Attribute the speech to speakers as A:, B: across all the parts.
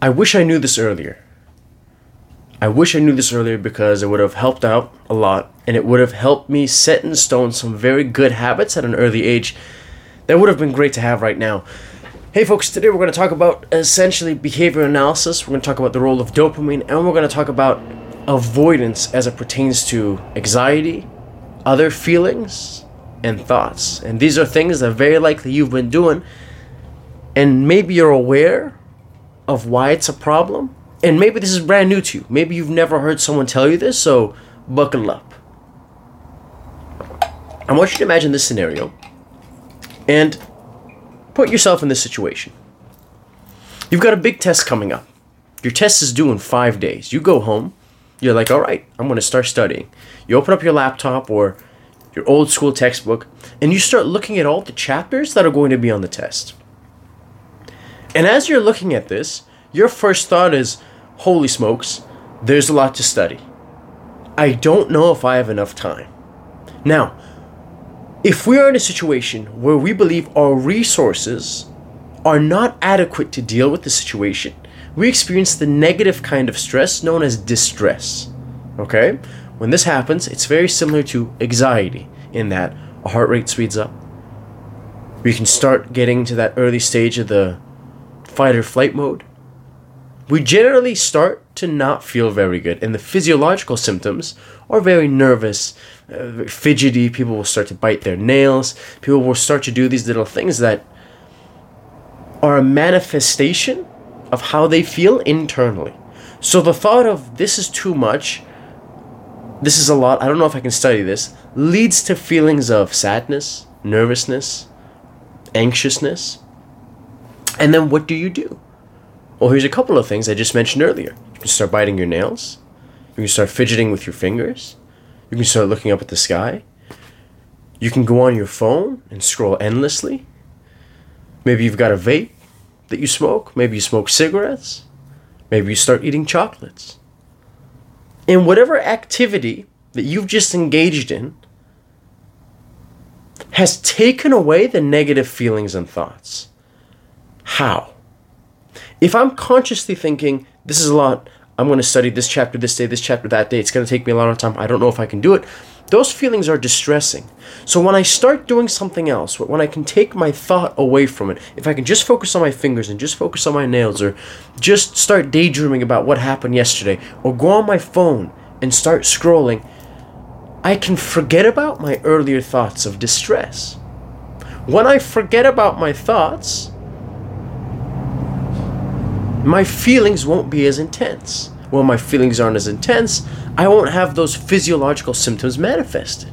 A: I wish I knew this earlier. I wish I knew this earlier because it would have helped out a lot and it would have helped me set in stone some very good habits at an early age that would have been great to have right now. Hey folks, today we're going to talk about essentially behavior analysis. We're going to talk about the role of dopamine and we're going to talk about avoidance as it pertains to anxiety, other feelings, and thoughts. And these are things that very likely you've been doing and maybe you're aware of why it's a problem. And maybe this is brand new to you. Maybe you've never heard someone tell you this, so buckle up. I want you to imagine this scenario and put yourself in this situation. You've got a big test coming up. Your test is due in five days. You go home, you're like, all right, I'm going to start studying. You open up your laptop or your old school textbook, and you start looking at all the chapters that are going to be on the test. And as you're looking at this, your first thought is, holy smokes, there's a lot to study. I don't know if I have enough time. Now, if we are in a situation where we believe our resources are not adequate to deal with the situation, we experience the negative kind of stress known as distress. Okay? When this happens, it's very similar to anxiety in that our heart rate speeds up. We can start getting to that early stage of the fight or flight mode. We generally start to not feel very good, and the physiological symptoms are very nervous, uh, fidgety. People will start to bite their nails. People will start to do these little things that are a manifestation of how they feel internally. So the thought of this is too much, this is a lot, I don't know if I can study this, leads to feelings of sadness, nervousness, anxiousness. And then what do you do? Well, here's a couple of things I just mentioned earlier. You can start biting your nails. You can start fidgeting with your fingers. You can start looking up at the sky. You can go on your phone and scroll endlessly. Maybe you've got a vape that you smoke. Maybe you smoke cigarettes. Maybe you start eating chocolates. In whatever activity that you've just engaged in has taken away the negative feelings and thoughts. How? If I'm consciously thinking, this is a lot, I'm going to study this chapter this day, this chapter that day, it's going to take me a lot of time, I don't know if I can do it, those feelings are distressing. So when I start doing something else, when I can take my thought away from it, if I can just focus on my fingers and just focus on my nails, or just start daydreaming about what happened yesterday, or go on my phone and start scrolling, I can forget about my earlier thoughts of distress. When I forget about my thoughts, my feelings won't be as intense. When my feelings aren't as intense, I won't have those physiological symptoms manifested.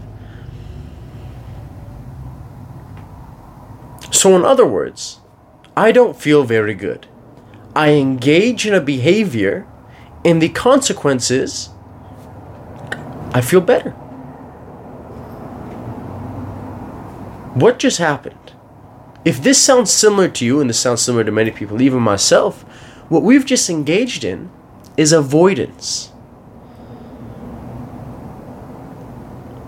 A: So, in other words, I don't feel very good. I engage in a behavior, and the consequences, I feel better. What just happened? If this sounds similar to you, and this sounds similar to many people, even myself, what we've just engaged in is avoidance.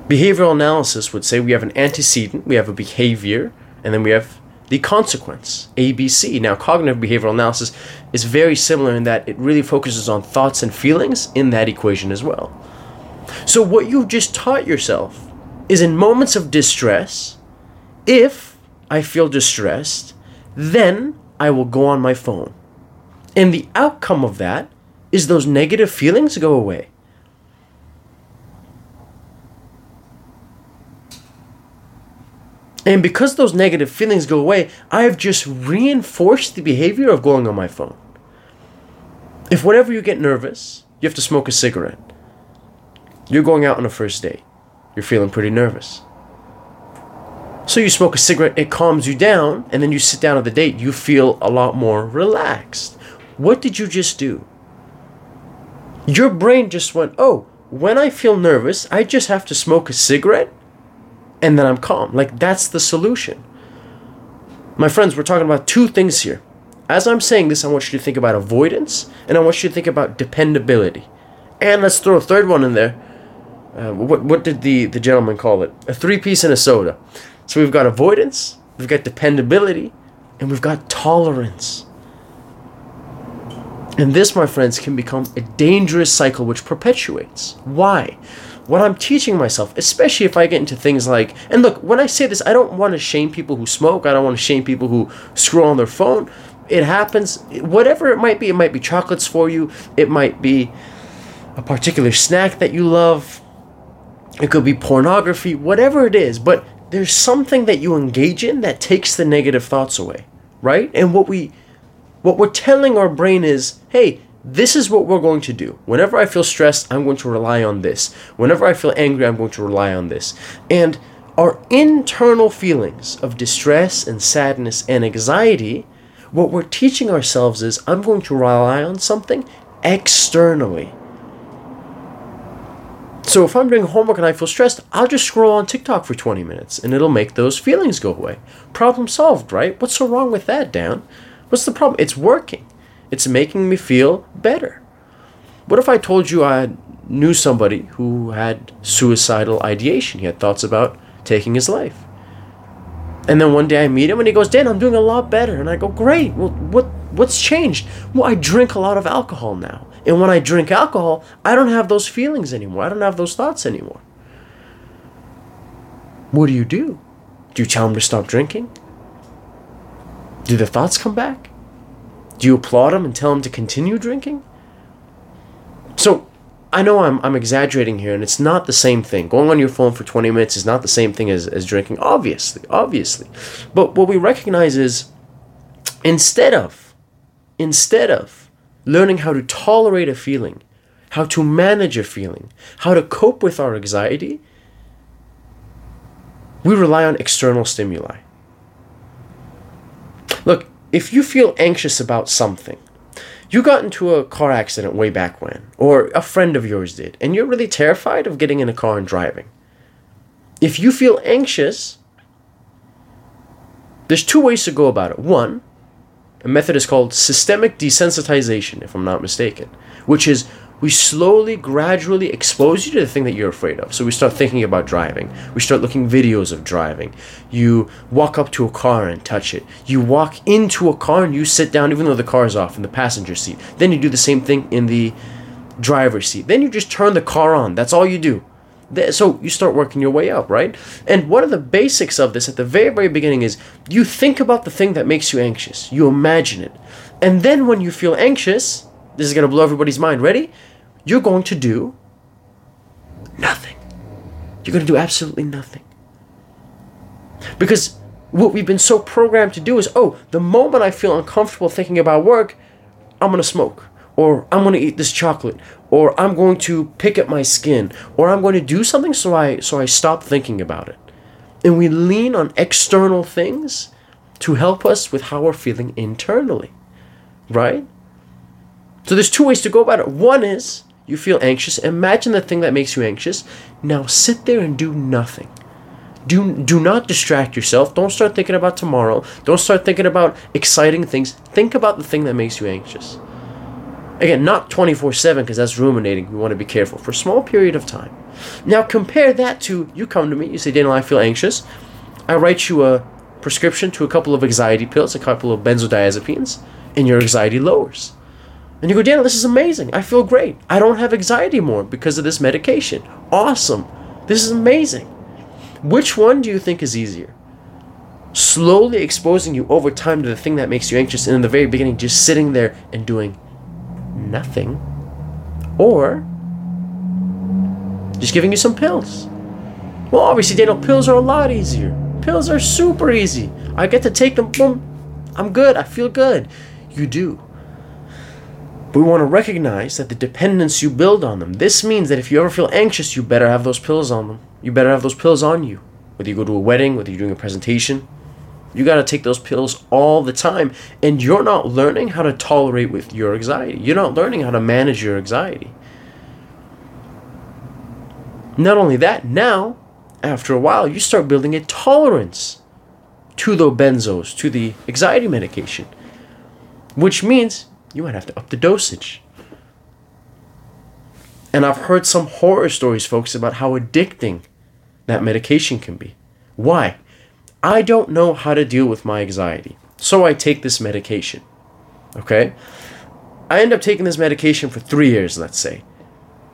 A: Behavioral analysis would say we have an antecedent, we have a behavior, and then we have the consequence, ABC. Now, cognitive behavioral analysis is very similar in that it really focuses on thoughts and feelings in that equation as well. So, what you've just taught yourself is in moments of distress, if I feel distressed, then I will go on my phone. And the outcome of that is those negative feelings go away. And because those negative feelings go away, I have just reinforced the behavior of going on my phone. If whenever you get nervous, you have to smoke a cigarette, you're going out on a first date, you're feeling pretty nervous. So you smoke a cigarette, it calms you down, and then you sit down at the date, you feel a lot more relaxed. What did you just do? Your brain just went, oh, when I feel nervous, I just have to smoke a cigarette and then I'm calm. Like, that's the solution. My friends, we're talking about two things here. As I'm saying this, I want you to think about avoidance and I want you to think about dependability. And let's throw a third one in there. Uh, what, what did the, the gentleman call it? A three piece and a soda. So we've got avoidance, we've got dependability, and we've got tolerance. And this, my friends, can become a dangerous cycle which perpetuates. Why? What I'm teaching myself, especially if I get into things like, and look, when I say this, I don't want to shame people who smoke, I don't want to shame people who scroll on their phone. It happens, whatever it might be. It might be chocolates for you, it might be a particular snack that you love, it could be pornography, whatever it is, but there's something that you engage in that takes the negative thoughts away, right? And what we what we're telling our brain is, hey, this is what we're going to do. Whenever I feel stressed, I'm going to rely on this. Whenever I feel angry, I'm going to rely on this. And our internal feelings of distress and sadness and anxiety, what we're teaching ourselves is I'm going to rely on something externally. So if I'm doing homework and I feel stressed, I'll just scroll on TikTok for 20 minutes and it'll make those feelings go away. Problem solved, right? What's so wrong with that, Dan? What's the problem? It's working. It's making me feel better. What if I told you I knew somebody who had suicidal ideation? He had thoughts about taking his life. And then one day I meet him and he goes, Dan, I'm doing a lot better. And I go, Great. Well, what, what's changed? Well, I drink a lot of alcohol now. And when I drink alcohol, I don't have those feelings anymore. I don't have those thoughts anymore. What do you do? Do you tell him to stop drinking? Do the thoughts come back? Do you applaud him and tell him to continue drinking? So, I know I'm, I'm exaggerating here, and it's not the same thing. Going on your phone for 20 minutes is not the same thing as, as drinking, obviously, obviously. But what we recognize is instead of, instead of learning how to tolerate a feeling, how to manage a feeling, how to cope with our anxiety, we rely on external stimuli. Look, if you feel anxious about something, you got into a car accident way back when, or a friend of yours did, and you're really terrified of getting in a car and driving. If you feel anxious, there's two ways to go about it. One, a method is called systemic desensitization, if I'm not mistaken, which is we slowly, gradually expose you to the thing that you're afraid of. So we start thinking about driving. We start looking videos of driving. You walk up to a car and touch it. You walk into a car and you sit down even though the car is off in the passenger seat. Then you do the same thing in the driver's seat. Then you just turn the car on. That's all you do. So you start working your way up, right? And one of the basics of this at the very, very beginning is you think about the thing that makes you anxious. You imagine it. And then when you feel anxious, this is going to blow everybody's mind. Ready? You're going to do nothing. You're going to do absolutely nothing. Because what we've been so programmed to do is oh, the moment I feel uncomfortable thinking about work, I'm going to smoke. Or I'm going to eat this chocolate. Or I'm going to pick at my skin. Or I'm going to do something so I, so I stop thinking about it. And we lean on external things to help us with how we're feeling internally. Right? So there's two ways to go about it. One is you feel anxious. Imagine the thing that makes you anxious. Now sit there and do nothing. Do, do not distract yourself. Don't start thinking about tomorrow. Don't start thinking about exciting things. Think about the thing that makes you anxious. Again, not 24 7 because that's ruminating. You want to be careful for a small period of time. Now compare that to you come to me, you say, Daniel, I feel anxious. I write you a prescription to a couple of anxiety pills, a couple of benzodiazepines, and your anxiety lowers. And you go, Daniel, this is amazing. I feel great. I don't have anxiety more because of this medication. Awesome. This is amazing. Which one do you think is easier? Slowly exposing you over time to the thing that makes you anxious, and in the very beginning, just sitting there and doing nothing. Or just giving you some pills. Well, obviously, Daniel, pills are a lot easier. Pills are super easy. I get to take them, boom, I'm good. I feel good. You do. We want to recognize that the dependence you build on them. This means that if you ever feel anxious, you better have those pills on them. You better have those pills on you. Whether you go to a wedding, whether you're doing a presentation, you got to take those pills all the time. And you're not learning how to tolerate with your anxiety. You're not learning how to manage your anxiety. Not only that, now, after a while, you start building a tolerance to the benzos, to the anxiety medication. Which means you might have to up the dosage. And I've heard some horror stories, folks, about how addicting that medication can be. Why? I don't know how to deal with my anxiety, so I take this medication. Okay? I end up taking this medication for three years, let's say.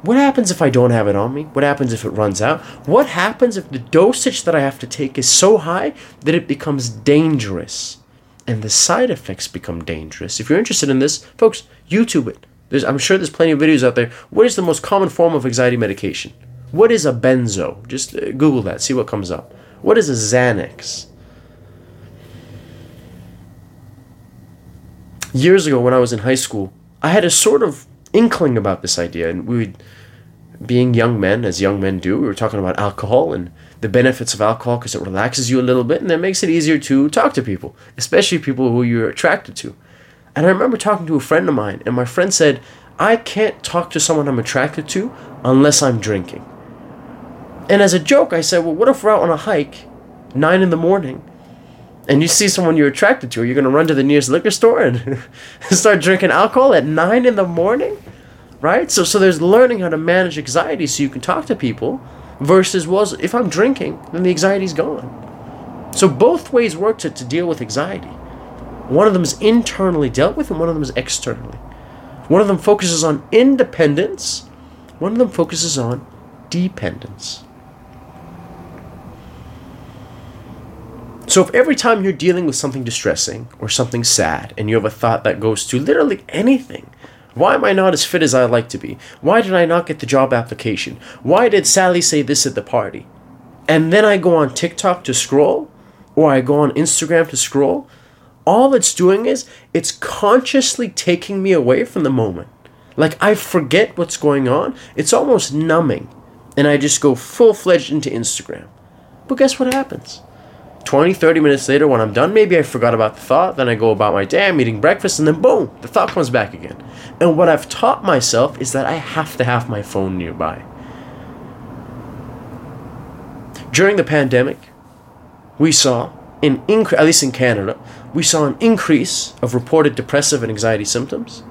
A: What happens if I don't have it on me? What happens if it runs out? What happens if the dosage that I have to take is so high that it becomes dangerous? And the side effects become dangerous. If you're interested in this, folks, YouTube it. There's, I'm sure there's plenty of videos out there. What is the most common form of anxiety medication? What is a benzo? Just uh, Google that, see what comes up. What is a Xanax? Years ago, when I was in high school, I had a sort of inkling about this idea, and we would, being young men, as young men do, we were talking about alcohol and the benefits of alcohol because it relaxes you a little bit and it makes it easier to talk to people, especially people who you're attracted to. And I remember talking to a friend of mine, and my friend said, I can't talk to someone I'm attracted to unless I'm drinking. And as a joke, I said, Well, what if we're out on a hike, nine in the morning, and you see someone you're attracted to, are you going to run to the nearest liquor store and start drinking alcohol at 9 in the morning? Right? So, so there's learning how to manage anxiety so you can talk to people versus, was if I'm drinking, then the anxiety's gone. So both ways work to, to deal with anxiety. One of them is internally dealt with and one of them is externally. One of them focuses on independence, one of them focuses on dependence. So if every time you're dealing with something distressing or something sad and you have a thought that goes to literally anything, why am I not as fit as I'd like to be? Why did I not get the job application? Why did Sally say this at the party? And then I go on TikTok to scroll or I go on Instagram to scroll. All it's doing is it's consciously taking me away from the moment. Like I forget what's going on. It's almost numbing. And I just go full fledged into Instagram. But guess what happens? 20, 30 minutes later, when I'm done, maybe I forgot about the thought. Then I go about my day, I'm eating breakfast, and then boom, the thought comes back again. And what I've taught myself is that I have to have my phone nearby. During the pandemic, we saw an increase, at least in Canada, we saw an increase of reported depressive and anxiety symptoms,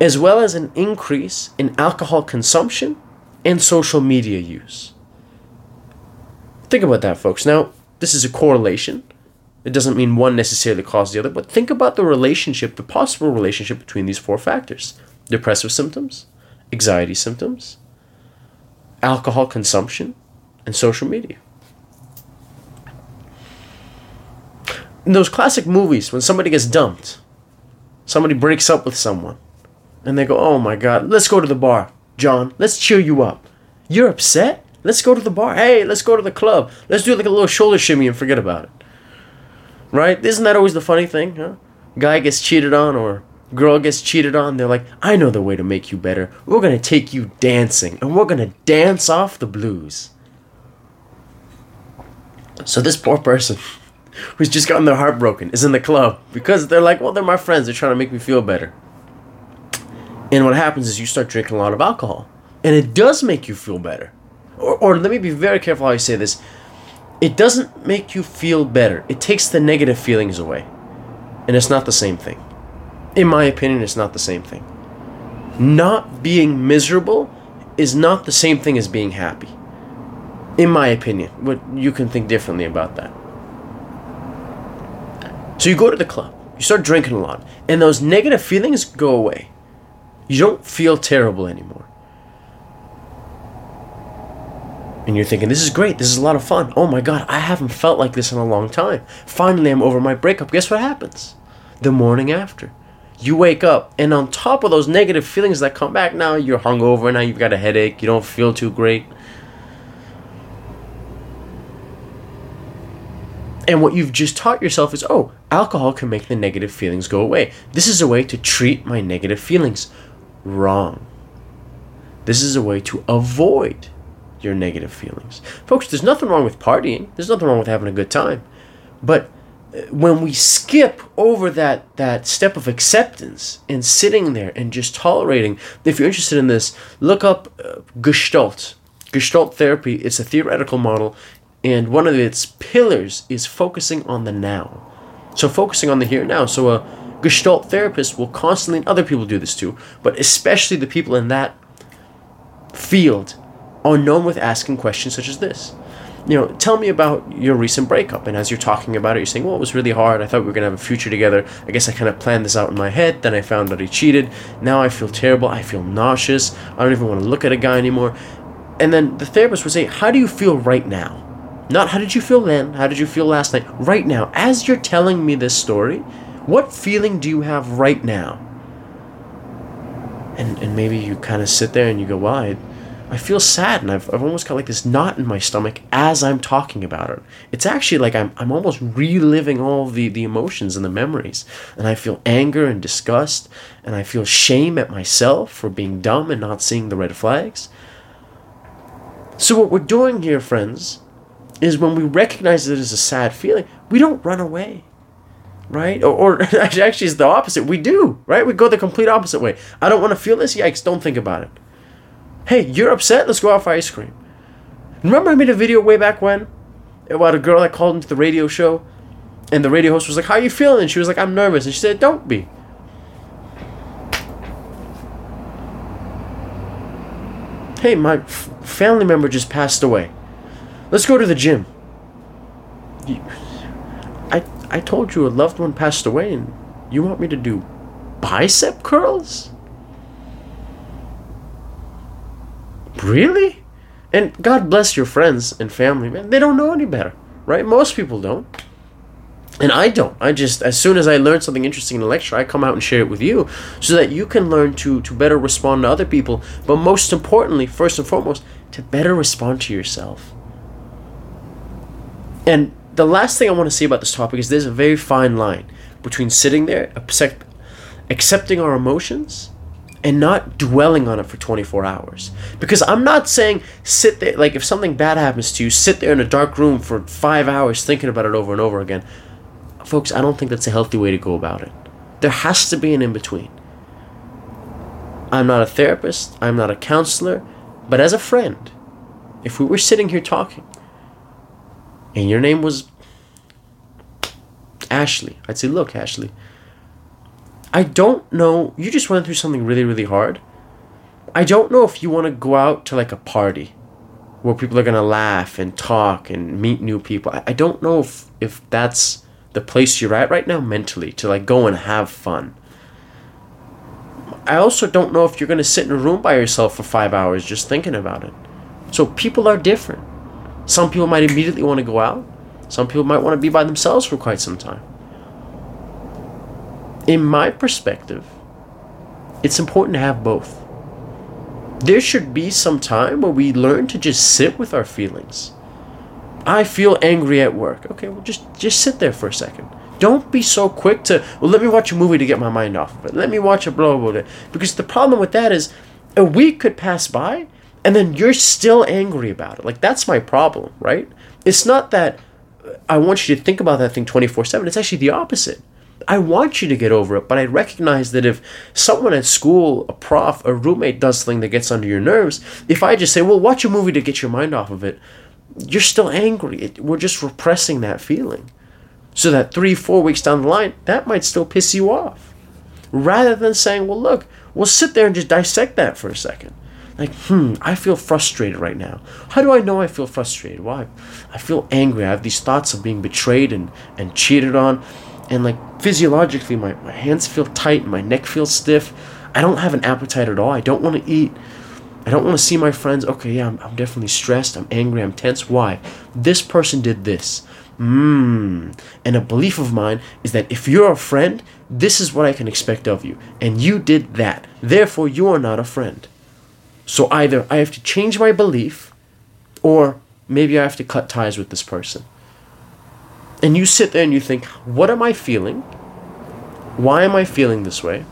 A: as well as an increase in alcohol consumption and social media use. Think about that, folks. Now, this is a correlation. It doesn't mean one necessarily causes the other, but think about the relationship, the possible relationship between these four factors depressive symptoms, anxiety symptoms, alcohol consumption, and social media. In those classic movies, when somebody gets dumped, somebody breaks up with someone, and they go, Oh my God, let's go to the bar. John, let's cheer you up. You're upset? Let's go to the bar. Hey, let's go to the club. Let's do like a little shoulder shimmy and forget about it. Right? Isn't that always the funny thing? Huh? Guy gets cheated on or girl gets cheated on. They're like, I know the way to make you better. We're going to take you dancing and we're going to dance off the blues. So this poor person who's just gotten their heart broken is in the club because they're like, well, they're my friends. They're trying to make me feel better. And what happens is you start drinking a lot of alcohol. And it does make you feel better or, or let me be very careful how I say this. It doesn't make you feel better. It takes the negative feelings away. And it's not the same thing. In my opinion, it's not the same thing. Not being miserable is not the same thing as being happy. In my opinion, but you can think differently about that. So you go to the club, you start drinking a lot, and those negative feelings go away. You don't feel terrible anymore. And you're thinking, this is great, this is a lot of fun. Oh my god, I haven't felt like this in a long time. Finally, I'm over my breakup. Guess what happens? The morning after. You wake up, and on top of those negative feelings that come back, now you're hungover, now you've got a headache, you don't feel too great. And what you've just taught yourself is oh, alcohol can make the negative feelings go away. This is a way to treat my negative feelings. Wrong. This is a way to avoid your negative feelings. Folks, there's nothing wrong with partying. There's nothing wrong with having a good time. But uh, when we skip over that that step of acceptance and sitting there and just tolerating, if you're interested in this, look up uh, Gestalt. Gestalt therapy, it's a theoretical model and one of its pillars is focusing on the now. So focusing on the here and now. So a Gestalt therapist will constantly, and other people do this too, but especially the people in that field Oh, are known with asking questions such as this you know, tell me about your recent breakup. And as you're talking about it, you're saying, well, it was really hard. I thought we were going to have a future together. I guess I kind of planned this out in my head. Then I found that he cheated. Now I feel terrible. I feel nauseous. I don't even want to look at a guy anymore. And then the therapist would say, how do you feel right now? Not how did you feel then? How did you feel last night? Right now, as you're telling me this story, what feeling do you have right now? And, and maybe you kind of sit there and you go, well, I, I feel sad and I've, I've almost got like this knot in my stomach as I'm talking about it. It's actually like I'm, I'm almost reliving all the, the emotions and the memories. And I feel anger and disgust and I feel shame at myself for being dumb and not seeing the red flags. So, what we're doing here, friends, is when we recognize it as a sad feeling, we don't run away. Right? Or, or actually, it's the opposite. We do, right? We go the complete opposite way. I don't want to feel this. Yikes, don't think about it. Hey, you're upset? Let's go out for ice cream. Remember I made a video way back when about a girl that called into the radio show and the radio host was like, How are you feeling? And she was like, I'm nervous. And she said, Don't be. Hey, my f- family member just passed away. Let's go to the gym. You, I, I told you a loved one passed away and you want me to do bicep curls? Really? And God bless your friends and family, man. They don't know any better, right? Most people don't. And I don't. I just, as soon as I learn something interesting in a lecture, I come out and share it with you so that you can learn to, to better respond to other people. But most importantly, first and foremost, to better respond to yourself. And the last thing I want to say about this topic is there's a very fine line between sitting there, accept, accepting our emotions, and not dwelling on it for 24 hours. Because I'm not saying sit there, like if something bad happens to you, sit there in a dark room for five hours thinking about it over and over again. Folks, I don't think that's a healthy way to go about it. There has to be an in between. I'm not a therapist, I'm not a counselor, but as a friend, if we were sitting here talking and your name was Ashley, I'd say, look, Ashley, I don't know. You just went through something really, really hard. I don't know if you want to go out to like a party where people are going to laugh and talk and meet new people. I, I don't know if, if that's the place you're at right now mentally to like go and have fun. I also don't know if you're going to sit in a room by yourself for five hours just thinking about it. So people are different. Some people might immediately want to go out. Some people might want to be by themselves for quite some time in my perspective, it's important to have both. There should be some time where we learn to just sit with our feelings. I feel angry at work. Okay, well just just sit there for a second. Don't be so quick to well let me watch a movie to get my mind off of it. Let me watch a blah blah blah. Because the problem with that is a week could pass by and then you're still angry about it. Like that's my problem, right? It's not that I want you to think about that thing 24/7. It's actually the opposite. I want you to get over it, but I recognize that if someone at school, a prof, a roommate does something that gets under your nerves, if I just say, well, watch a movie to get your mind off of it, you're still angry. It, we're just repressing that feeling. So that three, four weeks down the line, that might still piss you off. Rather than saying, well, look, we'll sit there and just dissect that for a second. Like, hmm, I feel frustrated right now. How do I know I feel frustrated? Why? I feel angry. I have these thoughts of being betrayed and, and cheated on and like physiologically my, my hands feel tight my neck feels stiff. I don't have an appetite at all. I don't want to eat. I don't want to see my friends. Okay yeah I'm, I'm definitely stressed. I'm angry. I'm tense. Why? This person did this. Mmm and a belief of mine is that if you're a friend this is what i can expect of you. And you did that. Therefore you are not a friend. So either i have to change my belief or maybe i have to cut ties with this person and you sit there and you think, what am I feeling? Why am I feeling this way?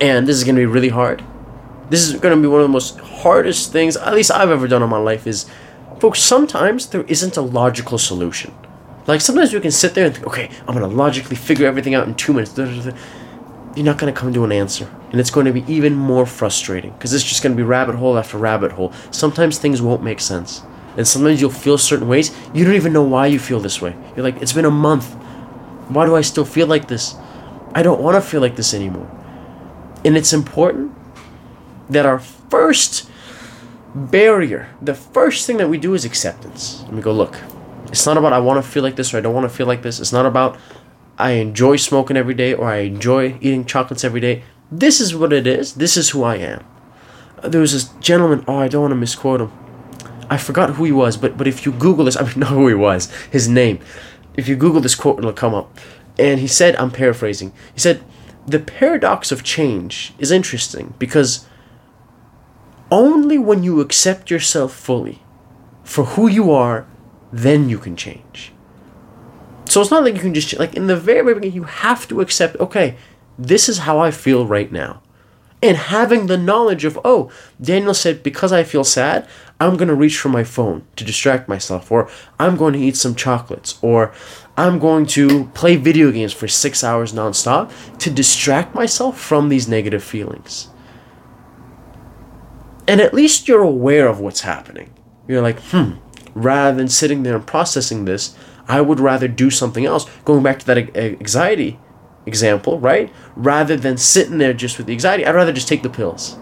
A: And this is going to be really hard. This is going to be one of the most hardest things, at least I've ever done in my life, is folks, sometimes there isn't a logical solution. Like sometimes you can sit there and think, okay, I'm going to logically figure everything out in two minutes. You're not going to come to an answer. And it's going to be even more frustrating because it's just going to be rabbit hole after rabbit hole. Sometimes things won't make sense. And sometimes you'll feel certain ways. You don't even know why you feel this way. You're like, it's been a month. Why do I still feel like this? I don't want to feel like this anymore. And it's important that our first barrier, the first thing that we do is acceptance. And we go, look, it's not about I want to feel like this or I don't want to feel like this. It's not about I enjoy smoking every day or I enjoy eating chocolates every day. This is what it is. This is who I am. There was this gentleman, oh, I don't want to misquote him. I forgot who he was, but but if you Google this, I mean, know who he was, his name. If you Google this quote, it'll come up. And he said, I'm paraphrasing. He said, the paradox of change is interesting because only when you accept yourself fully for who you are, then you can change. So it's not like you can just like in the very, very beginning, you have to accept. Okay, this is how I feel right now, and having the knowledge of oh, Daniel said because I feel sad, I'm gonna reach for my phone to distract myself, or I'm going to eat some chocolates, or I'm going to play video games for six hours nonstop to distract myself from these negative feelings. And at least you're aware of what's happening. You're like, hmm, rather than sitting there and processing this, I would rather do something else. Going back to that anxiety example, right? Rather than sitting there just with the anxiety, I'd rather just take the pills.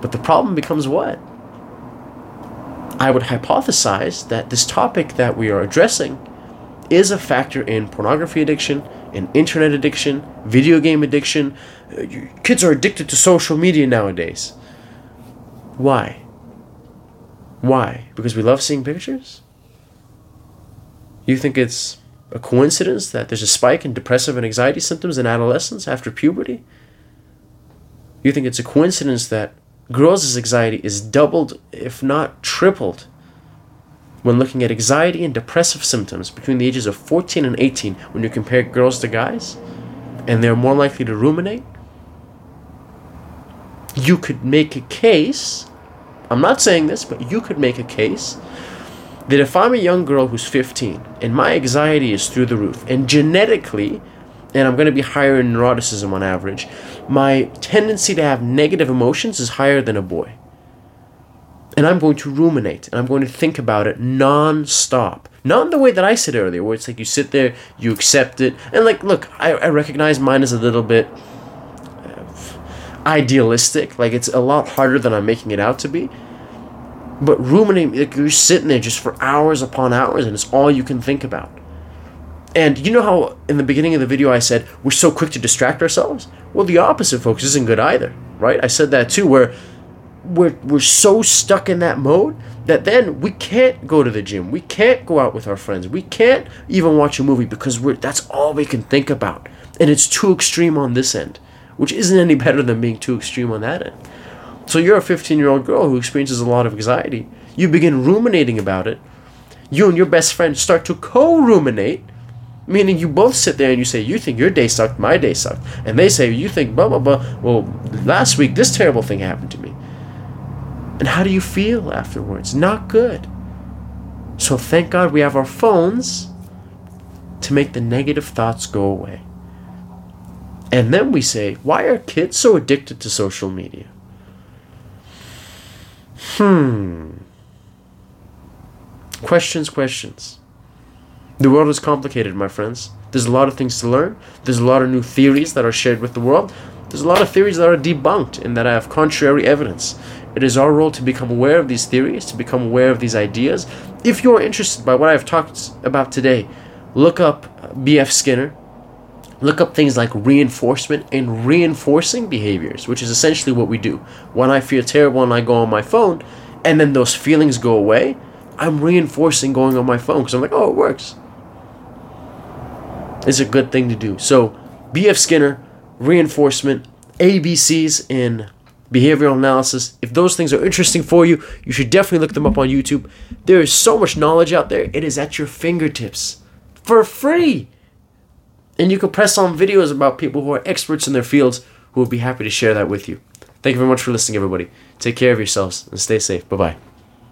A: But the problem becomes what? I would hypothesize that this topic that we are addressing is a factor in pornography addiction, in internet addiction, video game addiction. Kids are addicted to social media nowadays. Why? Why? Because we love seeing pictures? You think it's a coincidence that there's a spike in depressive and anxiety symptoms in adolescents after puberty? You think it's a coincidence that girls' anxiety is doubled, if not tripled, when looking at anxiety and depressive symptoms between the ages of 14 and 18 when you compare girls to guys? And they're more likely to ruminate? You could make a case, I'm not saying this, but you could make a case that if I'm a young girl who's 15 and my anxiety is through the roof, and genetically, and I'm going to be higher in neuroticism on average, my tendency to have negative emotions is higher than a boy. And I'm going to ruminate and I'm going to think about it non stop. Not in the way that I said earlier, where it's like you sit there, you accept it, and like, look, I, I recognize mine is a little bit uh, idealistic. Like, it's a lot harder than I'm making it out to be. But ruminating, like you're sitting there just for hours upon hours, and it's all you can think about. And you know how in the beginning of the video I said we're so quick to distract ourselves? Well, the opposite, folks, isn't good either, right? I said that too, where we're, we're so stuck in that mode that then we can't go to the gym. We can't go out with our friends. We can't even watch a movie because we're, that's all we can think about. And it's too extreme on this end, which isn't any better than being too extreme on that end. So you're a 15 year old girl who experiences a lot of anxiety. You begin ruminating about it. You and your best friend start to co ruminate, meaning you both sit there and you say, You think your day sucked, my day sucked. And they say, You think, blah, blah, blah. Well, last week this terrible thing happened to me. And how do you feel afterwards? Not good. So thank God we have our phones to make the negative thoughts go away. And then we say, Why are kids so addicted to social media? Hmm. Questions, questions. The world is complicated, my friends. There's a lot of things to learn. There's a lot of new theories that are shared with the world. There's a lot of theories that are debunked and that I have contrary evidence. It is our role to become aware of these theories, to become aware of these ideas. If you're interested by what I've talked about today, look up B.F. Skinner, look up things like reinforcement and reinforcing behaviors, which is essentially what we do. When I feel terrible and I go on my phone, and then those feelings go away, I'm reinforcing going on my phone because I'm like, oh, it works. It's a good thing to do. So, B.F. Skinner, reinforcement, ABCs in behavioral analysis. If those things are interesting for you, you should definitely look them up on YouTube. There is so much knowledge out there, it is at your fingertips for free. And you can press on videos about people who are experts in their fields who would be happy to share that with you. Thank you very much for listening, everybody. Take care of yourselves and stay safe. Bye bye.